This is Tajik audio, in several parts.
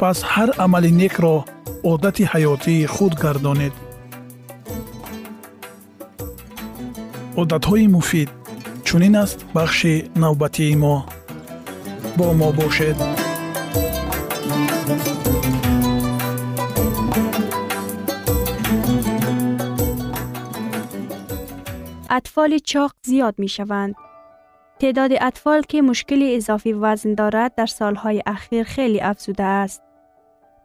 пас ҳар амали некро одати ҳаётии худ гардонед одатҳои муфид чунин аст бахши навбатии мо бо мо бошед اطفال چاق زیاد می شوند. تعداد اطفال که مشکل اضافی وزن دارد در سالهای اخیر خیلی افزوده است.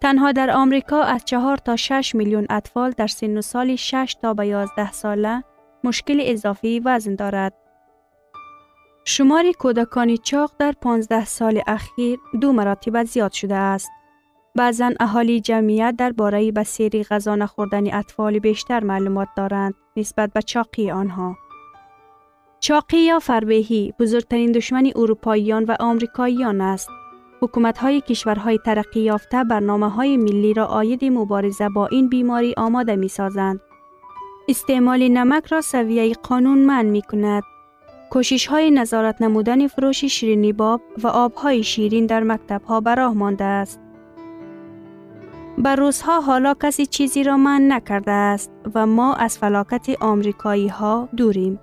تنها در آمریکا از 4 تا 6 میلیون اطفال در سن و سال 6 تا به 11 ساله مشکل اضافی وزن دارد. شمار کودکان چاق در 15 سال اخیر دو مراتب زیاد شده است. بعضا اهالی جمعیت درباره بسیری غذا نخوردن اطفال بیشتر معلومات دارند نسبت به چاقی آنها. چاقی یا فربهی بزرگترین دشمن اروپاییان و آمریکاییان است. حکومت های کشورهای ترقی یافته برنامه های ملی را آید مبارزه با این بیماری آماده می سازند. استعمال نمک را سویه قانون من می کند. کوشش های نظارت نمودن فروش شیرینی باب و آبهای شیرین در مکتب ها براه مانده است. بر روزها حالا کسی چیزی را من نکرده است و ما از فلاکت آمریکایی ها دوریم.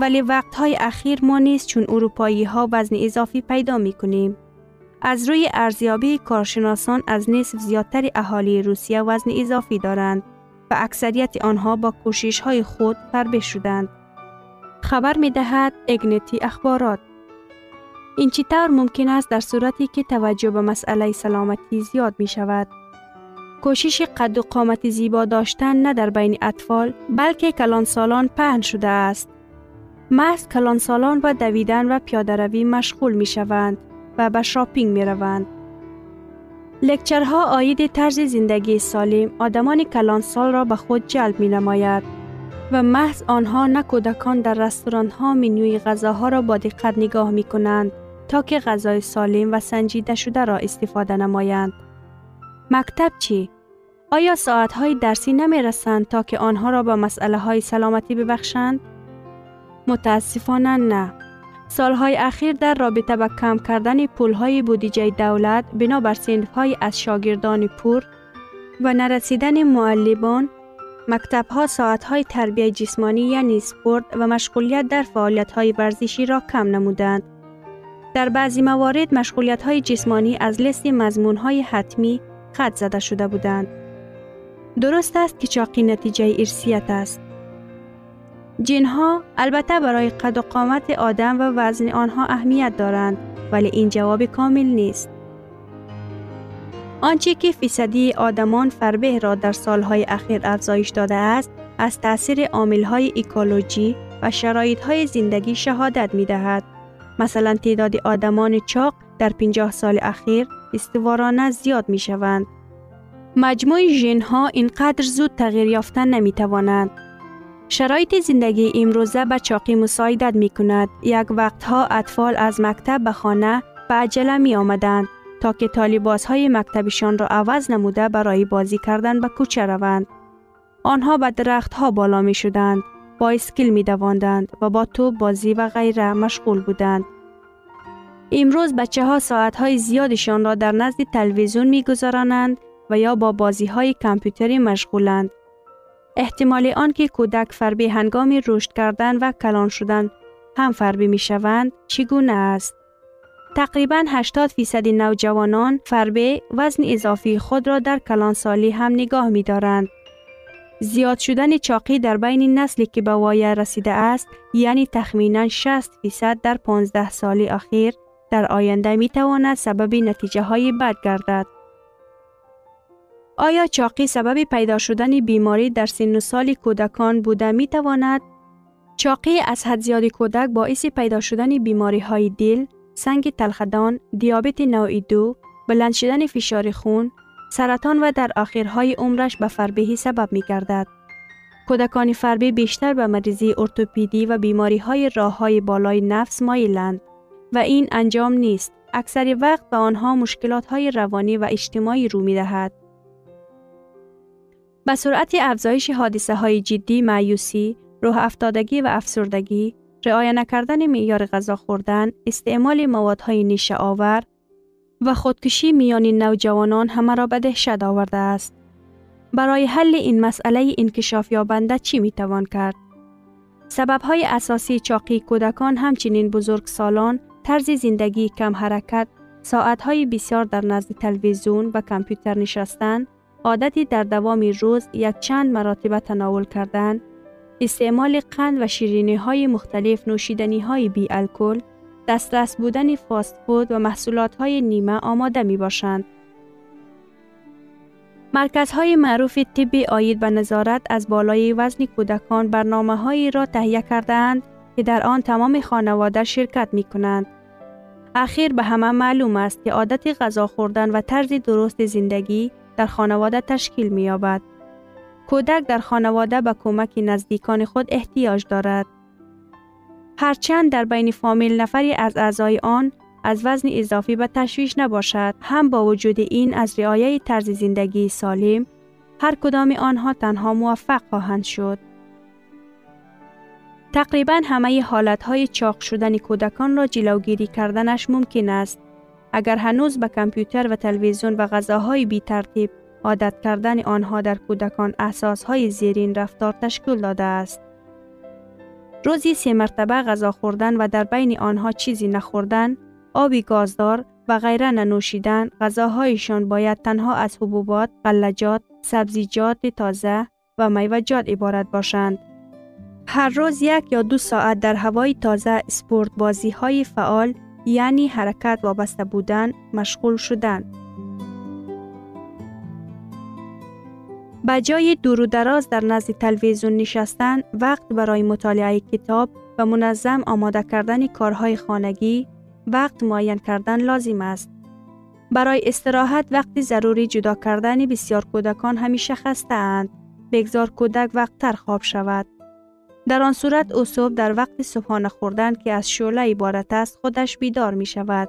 ولی وقتهای اخیر ما نیست چون اروپایی ها وزن اضافی پیدا می کنیم. از روی ارزیابی کارشناسان از نصف زیادتر اهالی روسیه وزن اضافی دارند و اکثریت آنها با کوشش های خود فربه شدند. خبر می دهد اگنتی اخبارات این چطور ممکن است در صورتی که توجه به مسئله سلامتی زیاد می شود؟ کوشش قد و قامت زیبا داشتن نه در بین اطفال بلکه کلانسالان پهن شده است. محض کلانسالان و دویدن و پیاده مشغول می شوند و به شاپینگ می روند. لکچرها آید طرز زندگی سالم آدمان کلانسال را به خود جلب می نماید و محض آنها نه کودکان در رستوران ها منوی غذاها را با دقت نگاه می کنند تا که غذای سالم و سنجیده شده را استفاده نمایند. مکتب چی؟ آیا ساعت های درسی نمی رسند تا که آنها را به مسئله های سلامتی ببخشند؟ متاسفانه نه. سالهای اخیر در رابطه با کم کردن پولهای بودجه دولت بنابر های از شاگردان پور و نرسیدن معلبان مکتب ساعت های تربیه جسمانی یعنی سپورت و مشغولیت در فعالیت های ورزشی را کم نمودند. در بعضی موارد مشغولیت های جسمانی از لیست مضمون های حتمی خط زده شده بودند. درست است که چاقی نتیجه ارسیت است. جنها البته برای قد و قامت آدم و وزن آنها اهمیت دارند ولی این جواب کامل نیست. آنچه که فیصدی آدمان فربه را در سالهای اخیر افزایش داده است از تاثیر های اکولوژی و های زندگی شهادت می دهد. مثلا تعداد آدمان چاق در 50 سال اخیر استوارانه زیاد می شوند. مجموع ژن ها اینقدر زود تغییر یافتن نمی توانند. شرایط زندگی امروزه به چاقی مساعدت می کند. یک وقتها اطفال از مکتب به خانه به عجله می آمدند تا که طالباز های مکتبشان را عوض نموده برای بازی کردن به کوچه روند. آنها به درخت ها بالا می شدند. با اسکیل می و با تو بازی و غیره مشغول بودند. امروز بچه ها ساعت های زیادشان را در نزد تلویزیون می گذرانند و یا با بازی های کامپیوتری مشغولند. احتمال آنکه کودک فربی هنگام رشد کردن و کلان شدن هم فربی می شوند چگونه است؟ تقریبا 80 فیصد نوجوانان فربه وزن اضافی خود را در کلانسالی هم نگاه می دارند. زیاد شدن چاقی در بین نسلی که به وایه رسیده است یعنی تخمینا 60 فیصد در 15 سالی اخیر در آینده می تواند سبب نتیجه های بد گردد. آیا چاقی سبب پیدا شدن بیماری در سن سال کودکان بوده می تواند؟ چاقی از حد زیاد کودک باعث پیدا شدن بیماری های دل، سنگ تلخدان، دیابت نوع دو، بلند شدن فشار خون، سرطان و در آخرهای عمرش به فربهی سبب می گردد. کودکان فربه بیشتر به مریضی ارتوپیدی و بیماری های راه های بالای نفس مایلند و این انجام نیست. اکثر وقت به آنها مشکلات های روانی و اجتماعی رو می دهد. به سرعت افزایش حادثه های جدی معیوسی، روح افتادگی و افسردگی، رعایت نکردن معیار غذا خوردن، استعمال موادهای نیشه آور و خودکشی میان نوجوانان همه را به دهشت آورده است. برای حل این مسئله انکشاف یابنده چی می توان کرد؟ سبب های اساسی چاقی کودکان همچنین بزرگ سالان، طرز زندگی کم حرکت، ساعت های بسیار در نزد تلویزیون و کامپیوتر نشستن، عادتی در دوام روز یک چند مراتب تناول کردن، استعمال قند و شیرینی های مختلف نوشیدنی های بی الکل، دسترس بودن فاست فود و محصولات های نیمه آماده می باشند. مرکزهای معروف طبی آید به نظارت از بالای وزن کودکان برنامه هایی را تهیه کردهاند که در آن تمام خانواده شرکت می کنند. اخیر به همه معلوم است که عادت غذا خوردن و طرز درست زندگی در خانواده تشکیل می یابد. کودک در خانواده به کمک نزدیکان خود احتیاج دارد. هرچند در بین فامیل نفری از اعضای آن از وزن اضافی به تشویش نباشد هم با وجود این از رعایت طرز زندگی سالم هر کدام آنها تنها موفق خواهند شد. تقریبا همه های چاق شدن کودکان را جلوگیری کردنش ممکن است. اگر هنوز به کامپیوتر و تلویزیون و غذاهای بی ترتیب عادت کردن آنها در کودکان های زیرین رفتار تشکیل داده است. روزی سه مرتبه غذا خوردن و در بین آنها چیزی نخوردن، آبی گازدار و غیره ننوشیدن، غذاهایشان باید تنها از حبوبات، غلجات، سبزیجات تازه و میوجات عبارت باشند. هر روز یک یا دو ساعت در هوای تازه سپورت بازی های فعال یعنی حرکت وابسته بودن مشغول شدن. به جای دور و دراز در نزد تلویزیون نشستن وقت برای مطالعه کتاب و منظم آماده کردن کارهای خانگی وقت معین کردن لازم است. برای استراحت وقتی ضروری جدا کردن بسیار کودکان همیشه خسته اند. بگذار کودک وقت تر خواب شود. در آن صورت او در وقت صبحانه خوردن که از شعله عبارت است خودش بیدار می شود.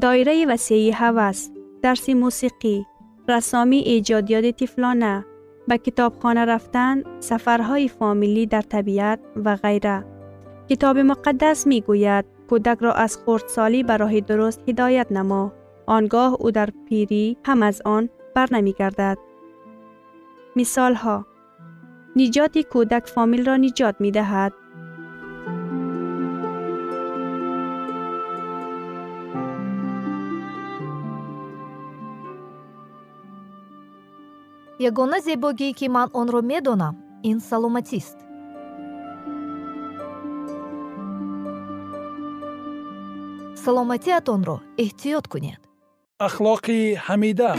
دایره وسیعی هوس، درس موسیقی، رسامی ایجادیات تفلانه، به کتابخانه رفتن، سفرهای فامیلی در طبیعت و غیره. کتاب مقدس می گوید کودک را از خردسالی به راه درست هدایت نما. آنگاه او در پیری هم از آن بر نمی گردد. مثال ها نجات کودک فامیل را نجات می دهد. Ягона зебогие ки ман онро медонам ин саломатист. Саломатиатонро эҳтиёт кунед. Ахлоқи ҳамида.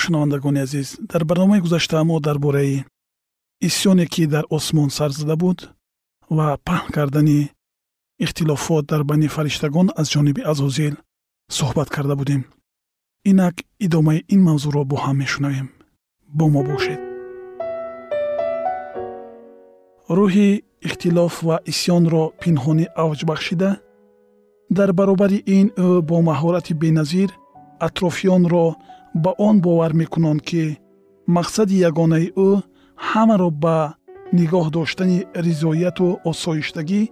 Шунавандагони азиз дар барномаи гузашта мо дар бораи исьёне ки дар осмон сар зада буд ва паҳн кардани ихтилофот дар байни фариштагон аз ҷониби азозил суҳбат карда будем. Инак идомаи ин мавзӯъро бо ҳам мешунавем. Бо мо бошед. Рӯҳи ихтилоф ва исьёнро пинҳонӣ авҷ бахшида дар баробари ин ӯ бо маҳорати беназир атрофиёнро ба он бовар мекунанд ки мақсади ягонаи ӯ ҳамаро ба нигоҳ доштани ризояту осоиштагӣ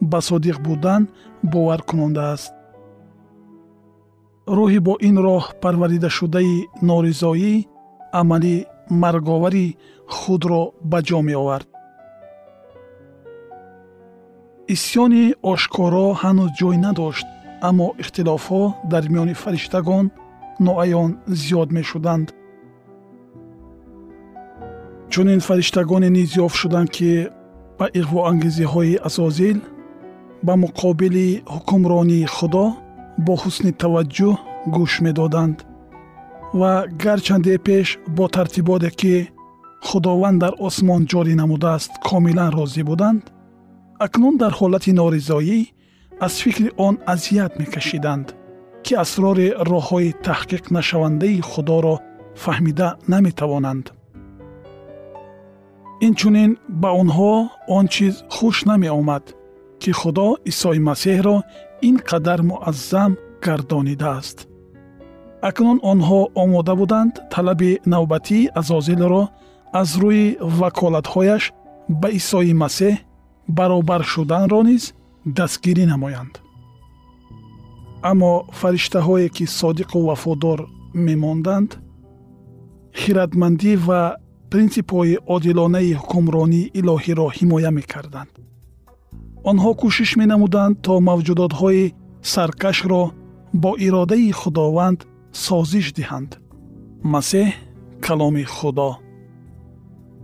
ба содиқ будан боваркунонда аст. Рӯҳи бо ин роҳ парваридашудаи норизоӣ амали марговари худро ба ҷо меовард. Исьёни ошкоро ҳанӯз ҷой надошт аммо ихтилофҳо дар миёни фариштагон ноаён зиёд мешуданд. Чунин фариштагоне низ ёфт шуданд ки ба иғвоангезиҳои азозил ба муқобили ҳукмронии худо бо ҳусни таваҷҷӯҳ гӯш медоданд. Ва гарчанде пеш бо тартиботе ки худованд дар осмон ҷорӣ намудааст комилан розӣ буданд акнун дар ҳолати норизоӣ аз фикри он азият мекашиданд ки асрори роҳҳои таҳқиқнашавандаи худоро фаҳмида наметавонанд. Инчунин ба онҳо он чиз хуш намеомад ки худо исои масеҳро ин қадар муаззам гардонидааст. Акнун онҳо омода буданд талаби навбатии азозилро аз рӯи ваколатҳояш ба исои масеҳ баробар шуданро низ дастгирӣ намоянд. Аммо фариштаҳое ки содиқу вафодор мемонданд хиратмандӣ ва принсипҳои одилонаи ҳукмронии илоҳиро ҳимоя мекарданд онҳо кӯшиш менамуданд то мавҷудотҳои саркашро бо иродаи худованд созиш диҳанд. Масеҳ каломи худо.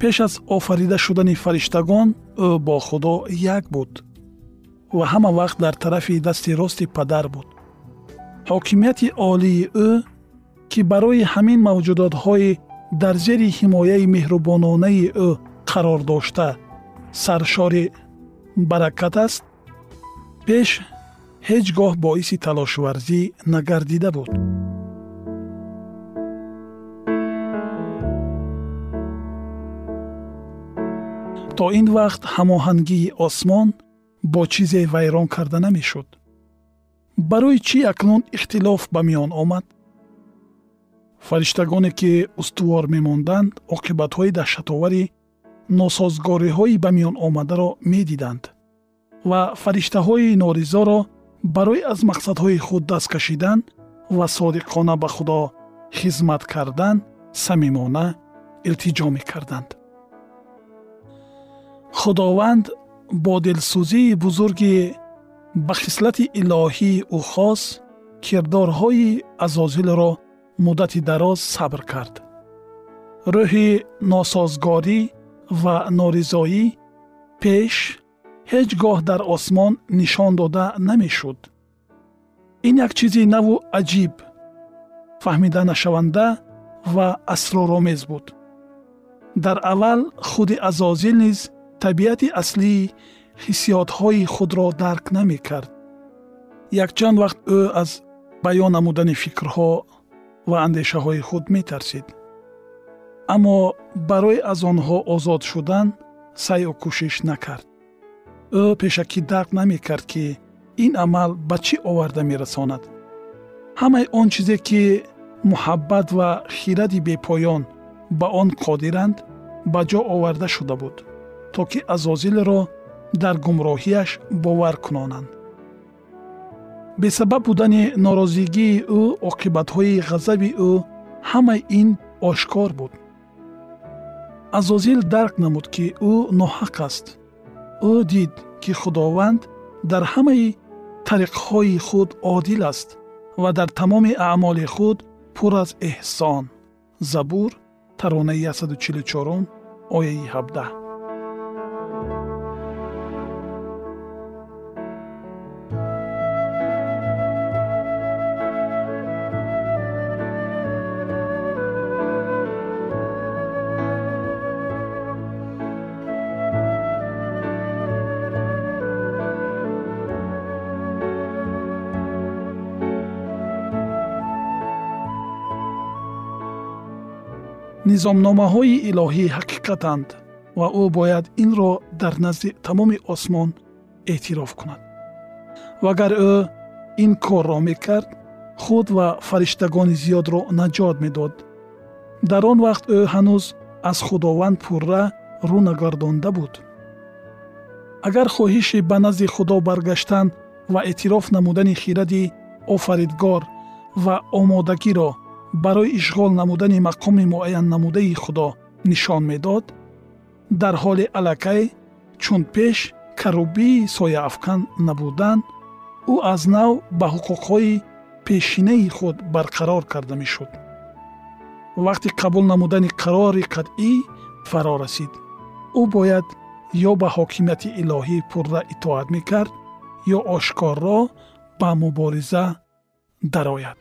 Пеш аз офарида шудани фариштагон ӯ бо худо як буд ва ҳама вақт дар тарафи дасти рости падар буд. Ҳокимияти олии ӯ ки барои ҳамин мавҷудотҳои дар зери ҳимояи меҳрубононаи ӯ қарор дошта саршори баракат аст пеш ҳеҷ гоҳ боиси талошварзӣ нагардида буд. То ин вақт ҳамоҳангии осмон бо чизе вайрон карда намешуд. Барои чӣ акнун ихтилоф ба миён омад? Фариштагоне ки устувор мемонданд оқибатҳои даҳшатовари носозгориҳои ба миён омадаро медиданд ва фариштаҳои норизоро барои аз мақсадҳои худ даст кашидан ва содиқона ба худо хизмат кардан самимона илтиҷо мекарданд. Худованд бо дилсӯзии бузурги ба хислати илоҳии ӯ хос кирдорҳои азозилро муддати дароз сабр кард. Рӯҳи носозгорӣ ва норизоӣ пеш ҳеҷ гоҳ дар осмон нишон дода намешуд. Ин як чизи наву аҷиб фаҳмиданашаванда ва асроромез буд. Дар аввал худи азозил низ табиати аслии ҳиссиётҳои худро дарк намекард. Якчанд вақт ӯ аз баён намудани фикрҳо ва андешаҳои худ метарсид аммо барои аз онҳо озод шудан сайу кӯшиш накард. Ӯ пешакӣ дарк намекард ки ин амал ба чӣ оварда мерасонад? Ҳамаи он чизе ки муҳаббат ва хиради бепоён ба он қодиранд ба ҷо оварда шуда буд то ки азозилро дар гумроҳиаш бовар кунонанд. Бесабаб будани норозигии ӯ оқибатҳои ғазаби ӯ ҳамаи ин ошкор буд азозил дарк намуд ки ӯ ноҳақ аст. Ӯ дид ки худованд дар ҳамаи тариқҳои худ одил аст ва дар тамоми аъмоли худ пур аз эҳсон. Забур таронаи 144 ояи 17 низомномаҳои илоҳӣ ҳақиқатанд ва ӯ бояд инро дар назди тамоми осмон эътироф кунад. Вагар ӯ ин корро мекард худ ва фариштагони зиёдро наҷот медод. Дар он вақт ӯ ҳанӯз аз худованд пурра рӯ нагардонда буд. Агар хоҳиши ба назди худо баргаштан ва эътироф намудани хиради офаридгор ва омодагиро барои ишғол намудани мақоми муайяннамудаи худо нишон медод дар ҳоли аллакай чун пеш карубии сояафкан набудан ӯ аз нав ба ҳуқуқҳои пешинаи худ барқарор карда мешуд. Вақти қабул намудани қарори қатъӣ фаро расид. Ӯ бояд ё ба ҳокимияти илоҳӣ пурра итоат мекард ё ошкорро ба мубориза дарояд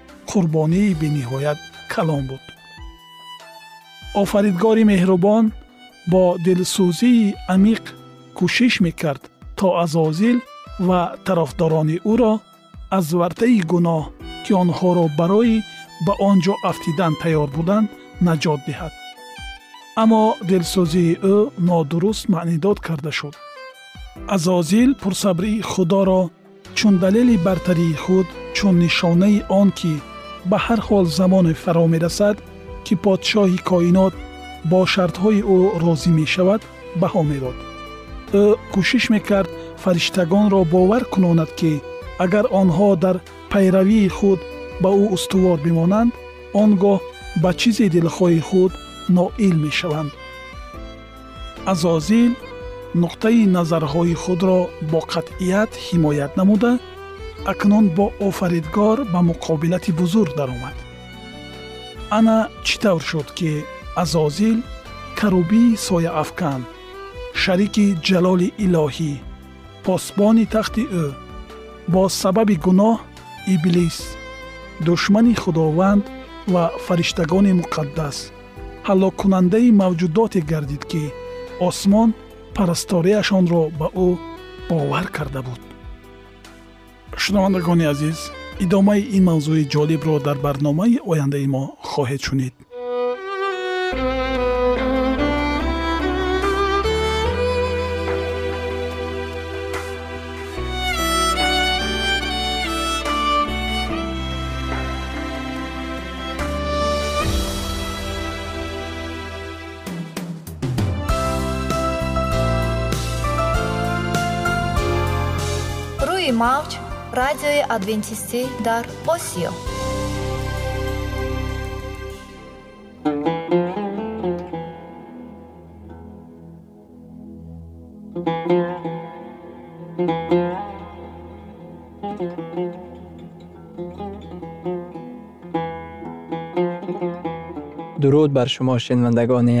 қурбонии бениҳоят калон буд офаридгори меҳрубон бо дилсӯзии амиқ кӯшиш мекард то азозил ва тарафдорони ӯро аз вартаи гуноҳ ки онҳоро барои ба он ҷо афтидан тайёр буданд наҷот диҳад аммо дилсӯзии ӯ нодуруст маънидод карда шуд азозил пурсабрии худоро чун далели бартарии худ чун нишонаи он ки ба ҳар ҳол замоне фаро мерасад ки подшоҳи коинот бо шартҳои ӯ розӣ мешавад баҳо медод ӯ кӯшиш мекард фариштагонро бовар кунонад ки агар онҳо дар пайравии худ ба ӯ устувор бимонанд он гоҳ ба чизи дилхоҳи худ ноил мешаванд. Азозил нуқтаи назарҳои худро бо қатъият ҳимоят намуда акнун бо офаридгор ба муқобилати бузург даромад. Ана чӣ тавр шуд ки азозил карубии сояафкан шарики ҷалоли илоҳӣ посбони тахти ӯ бо сабаби гуноҳ иблис душмани худованд ва фариштагони муқаддас. Ҳаллоккунандаи мавҷудоте гардид ки осмон парасторияшонро ба ӯ бовар карда буд шунавандагони азиз идомаи ин мавзӯи ҷолибро дар барномаи ояндаи мо хоҳед шунид радиои адвентистӣ дар осиё дуруд бар шумо шинавандагони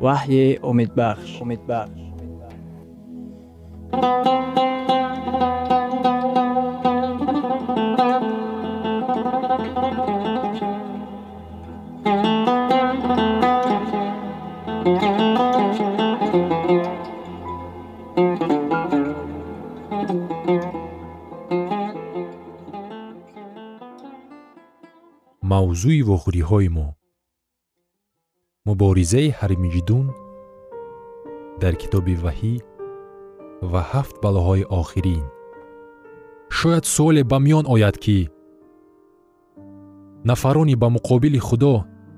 ошкор ва таъин кардааст ваҳйи умедбахш умедбахш мавзӯи вохӯриҳои мо муборизаи ҳармиҷидун дар китоби ваҳӣ ва ҳафт балоҳои охирин. Шояд суоле ба миён ояд ки нафарони ба муқобили худо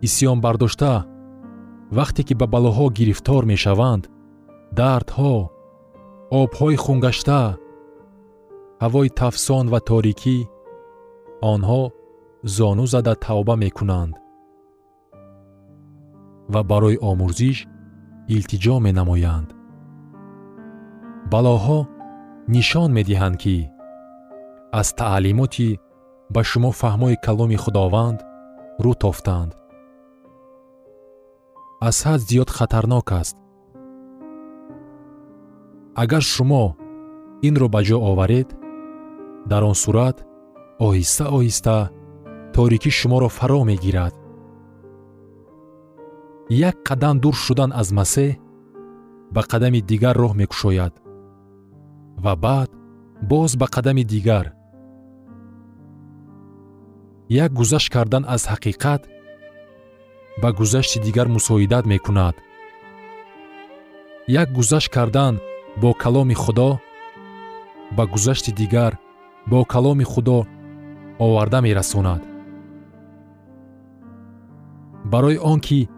исьён бардошта вақте ки ба балоҳо гирифтор мешаванд дардҳо обҳои хунгашта ҳавои тафсон ва торикӣ онҳо зону зада тавба мекунанд ва барои омӯзиш илтиҷо менамоянд. Балоҳо нишон медиҳанд ки аз таълимоти ба шумо фаҳмои каломи худованд рӯ тофтанд. Аз ҳад зиёд хатарнок аст. Агар шумо инро ба ҷо оваред дар он сурат оҳиста оҳиста торикӣ шуморо фаро мегирад як қадам дур шудан аз масеҳ ба қадами дигар роҳ мекушояд ва баъд боз ба қадами дигар. Як гузашт кардан аз ҳақиқат ба гузашти дигар мусоидат мекунад. Як гузашт кардан бо каломи худо ба гузашти дигар бо каломи худо оварда мерасонад. Барои он ки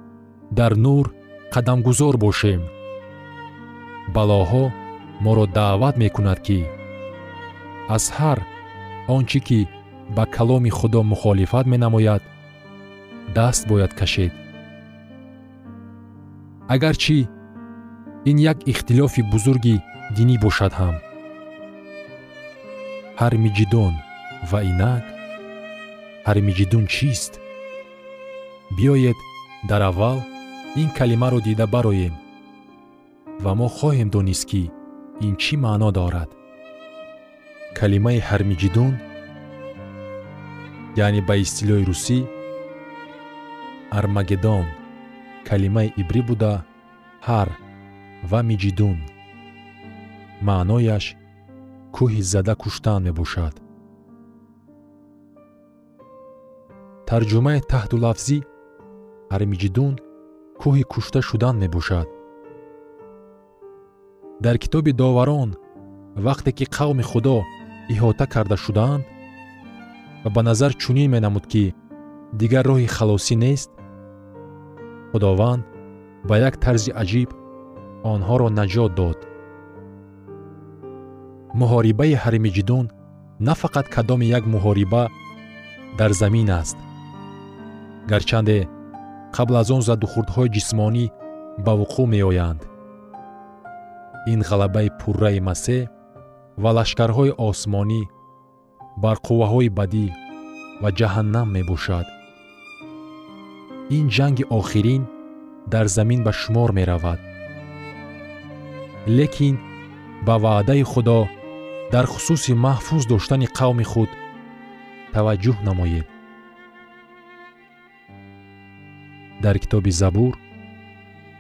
дар нур қадамгузор бошем. Балоҳо моро даъват мекунад ки аз ҳар он чӣ ки ба каломи худо мухолифат менамояд даст бояд кашед. Агарчи ин як ихтилофи бузурги динӣ бошад ҳам. Ҳармиҷидон ва инак ҳармиҷидун чист? Биёед дар аввал ин калимаро дида бароем. Ва мо хоҳем донист ки ин чӣ маъно дорад? Калимаи ҳармиҷидун яъне ба истилоҳи русӣ армагедон калимаи ибрӣ буда ҳар ва миҷидун маънояш кӯҳи зада куштан мебошад. Тарҷумаи таҳтулафзӣ армиҷидун кӯҳи кушта шудан мебошад. Дар китоби доварон вақте ки қавми худо иҳота карда шудаанд ва ба назар чунин менамуд ки дигар роҳи халосӣ нест худованд ба як тарзи аҷиб онҳоро наҷот дод. Муҳорибаи ҳармиҷидун на фақат кадоми як муҳориба дар замин аст. Гарчанде қабл аз он задухурдҳои ҷисмонӣ ба вуқӯъ меоянд. Ин ғалабаи пурраи масеҳ ва лашкарҳои осмонӣ бар қувваҳои бадӣ ва ҷаҳаннам мебошад. Ин ҷанги охирин дар замин ба шумор меравад. Лекин ба ваъдаи худо дар хусуси маҳфуз доштани қавми худ таваҷҷӯҳ намоед дар китоби забур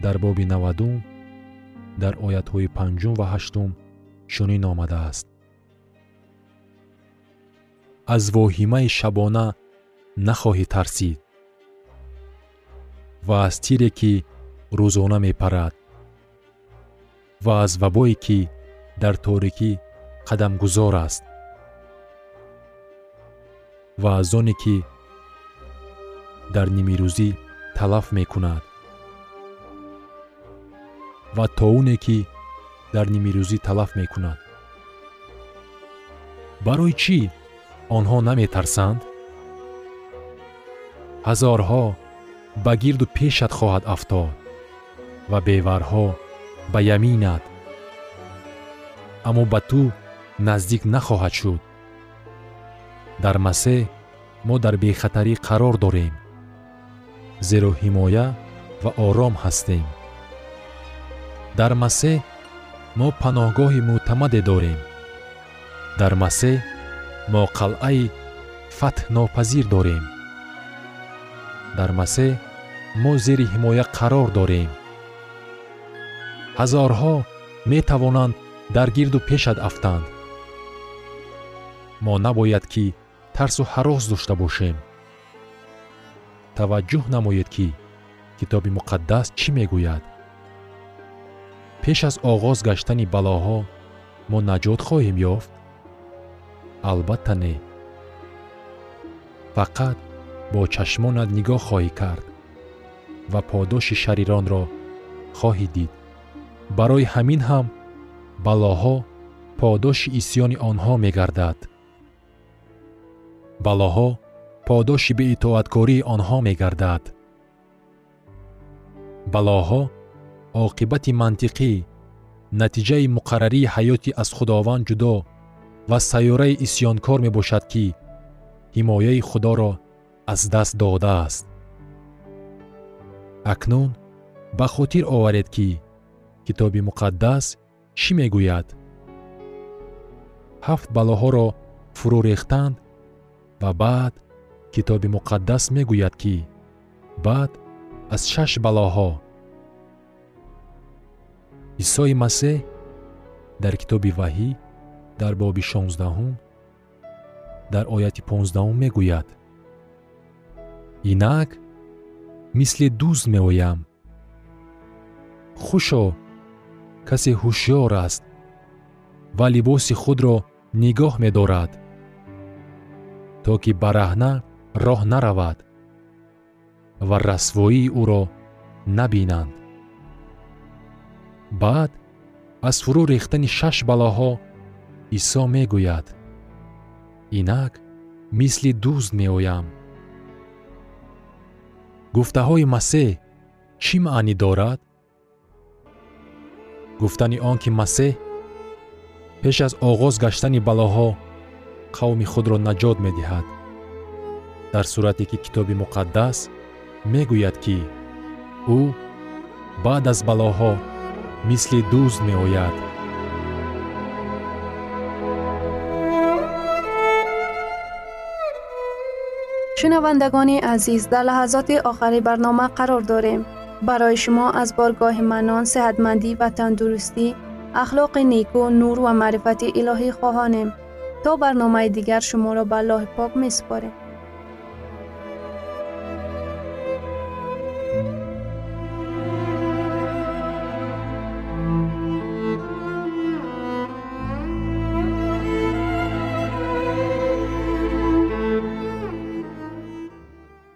дар боби навадум дар оятҳои панҷум ва ҳаштум чунин омадааст. Аз воҳимаи шабона нахоҳӣ тарсид ва аз тире ки рӯзона мепарад ва аз вабое ки дар торикӣ қадамгузор аст ва аз оне ки дар нимирӯзӣ талаф мекунад. Ва тоуне ки дар нимирӯзӣ талаф мекунад. Барои чӣ онҳо наметарсанд? Ҳазорҳо ба гирду пешат хоҳад афтод ва беварҳо ба яминат. Аммо ба ту наздик нахоҳад шуд. Дар масеҳ мо дар бехатарӣ қарор дорем зеро ҳимоя ва ором ҳастем. Дар масеҳ мо паноҳгоҳи мӯътамаде дорем. Дар масеҳ мо қалъаи фатҳнопазир дорем. Дар масеҳ мо зери ҳимоя қарор дорем. Ҳазорҳо метавонанд дар гирду пешат афтанд. Мо набояд ки тарсу ҳарос дошта бошем таваҷҷӯҳ намоед ки китоби муқаддас чӣ мегӯяд? Пеш аз оғоз гаштани балоҳо мо наҷот хоҳем ёфт? Албатта не. Фақат бо чашмонат нигоҳ хоҳӣ кард ва подоши шариронро хоҳӣ дид. Барои ҳамин ҳам балоҳо подоши исьёни онҳо мегардад. Балоҳо подоши беитоаткории онҳо мегардад. Балоҳо оқибати мантиқӣ натиҷаи муқаррарии ҳаёти аз худованд ҷудо ва сайёраи исьёнкор мебошад ки ҳимояи худоро аз даст додааст. Акнун ба хотир оваред ки китоби муқаддас чӣ мегӯяд? Ҳафт балоҳоро фурӯ рехтанд ва баъд китоби муқаддас мегӯяд ки баъд аз шаш балоҳо исои масеҳ дар китоби ваҳӣ дар боби шонздаҳум дар ояти понздаҳум мегӯяд. Инак мисли дузд меоям. Хушо касе ҳушьёр аст ва либоси худро нигоҳ медорад то ки бараҳна роҳ наравад ва расвоии ӯро набинанд. Баъд аз фурӯ рехтани шаш балоҳо исо мегӯяд. Инак мисли дузд меоям. Гуфтаҳои масеҳ чӣ маънӣ дорад? Гуфтани он ки масеҳ пеш аз оғоз гаштани балоҳо қавми худро наҷот медиҳад дар сурате ки китоби муқаддас мегӯяд ки ӯ баъд аз балоҳо мисли дӯст меояд. Шунавандагони азиз дар лаҳазоти охари барнома қарор дорем. Барои шумо аз боргоҳи манон сеҳатмандӣ ва тандурустӣ ахлоқи неку нур ва маърифати илоҳӣ хоҳонем. То барномаи дигар шуморо ба аллоҳи пок месупорем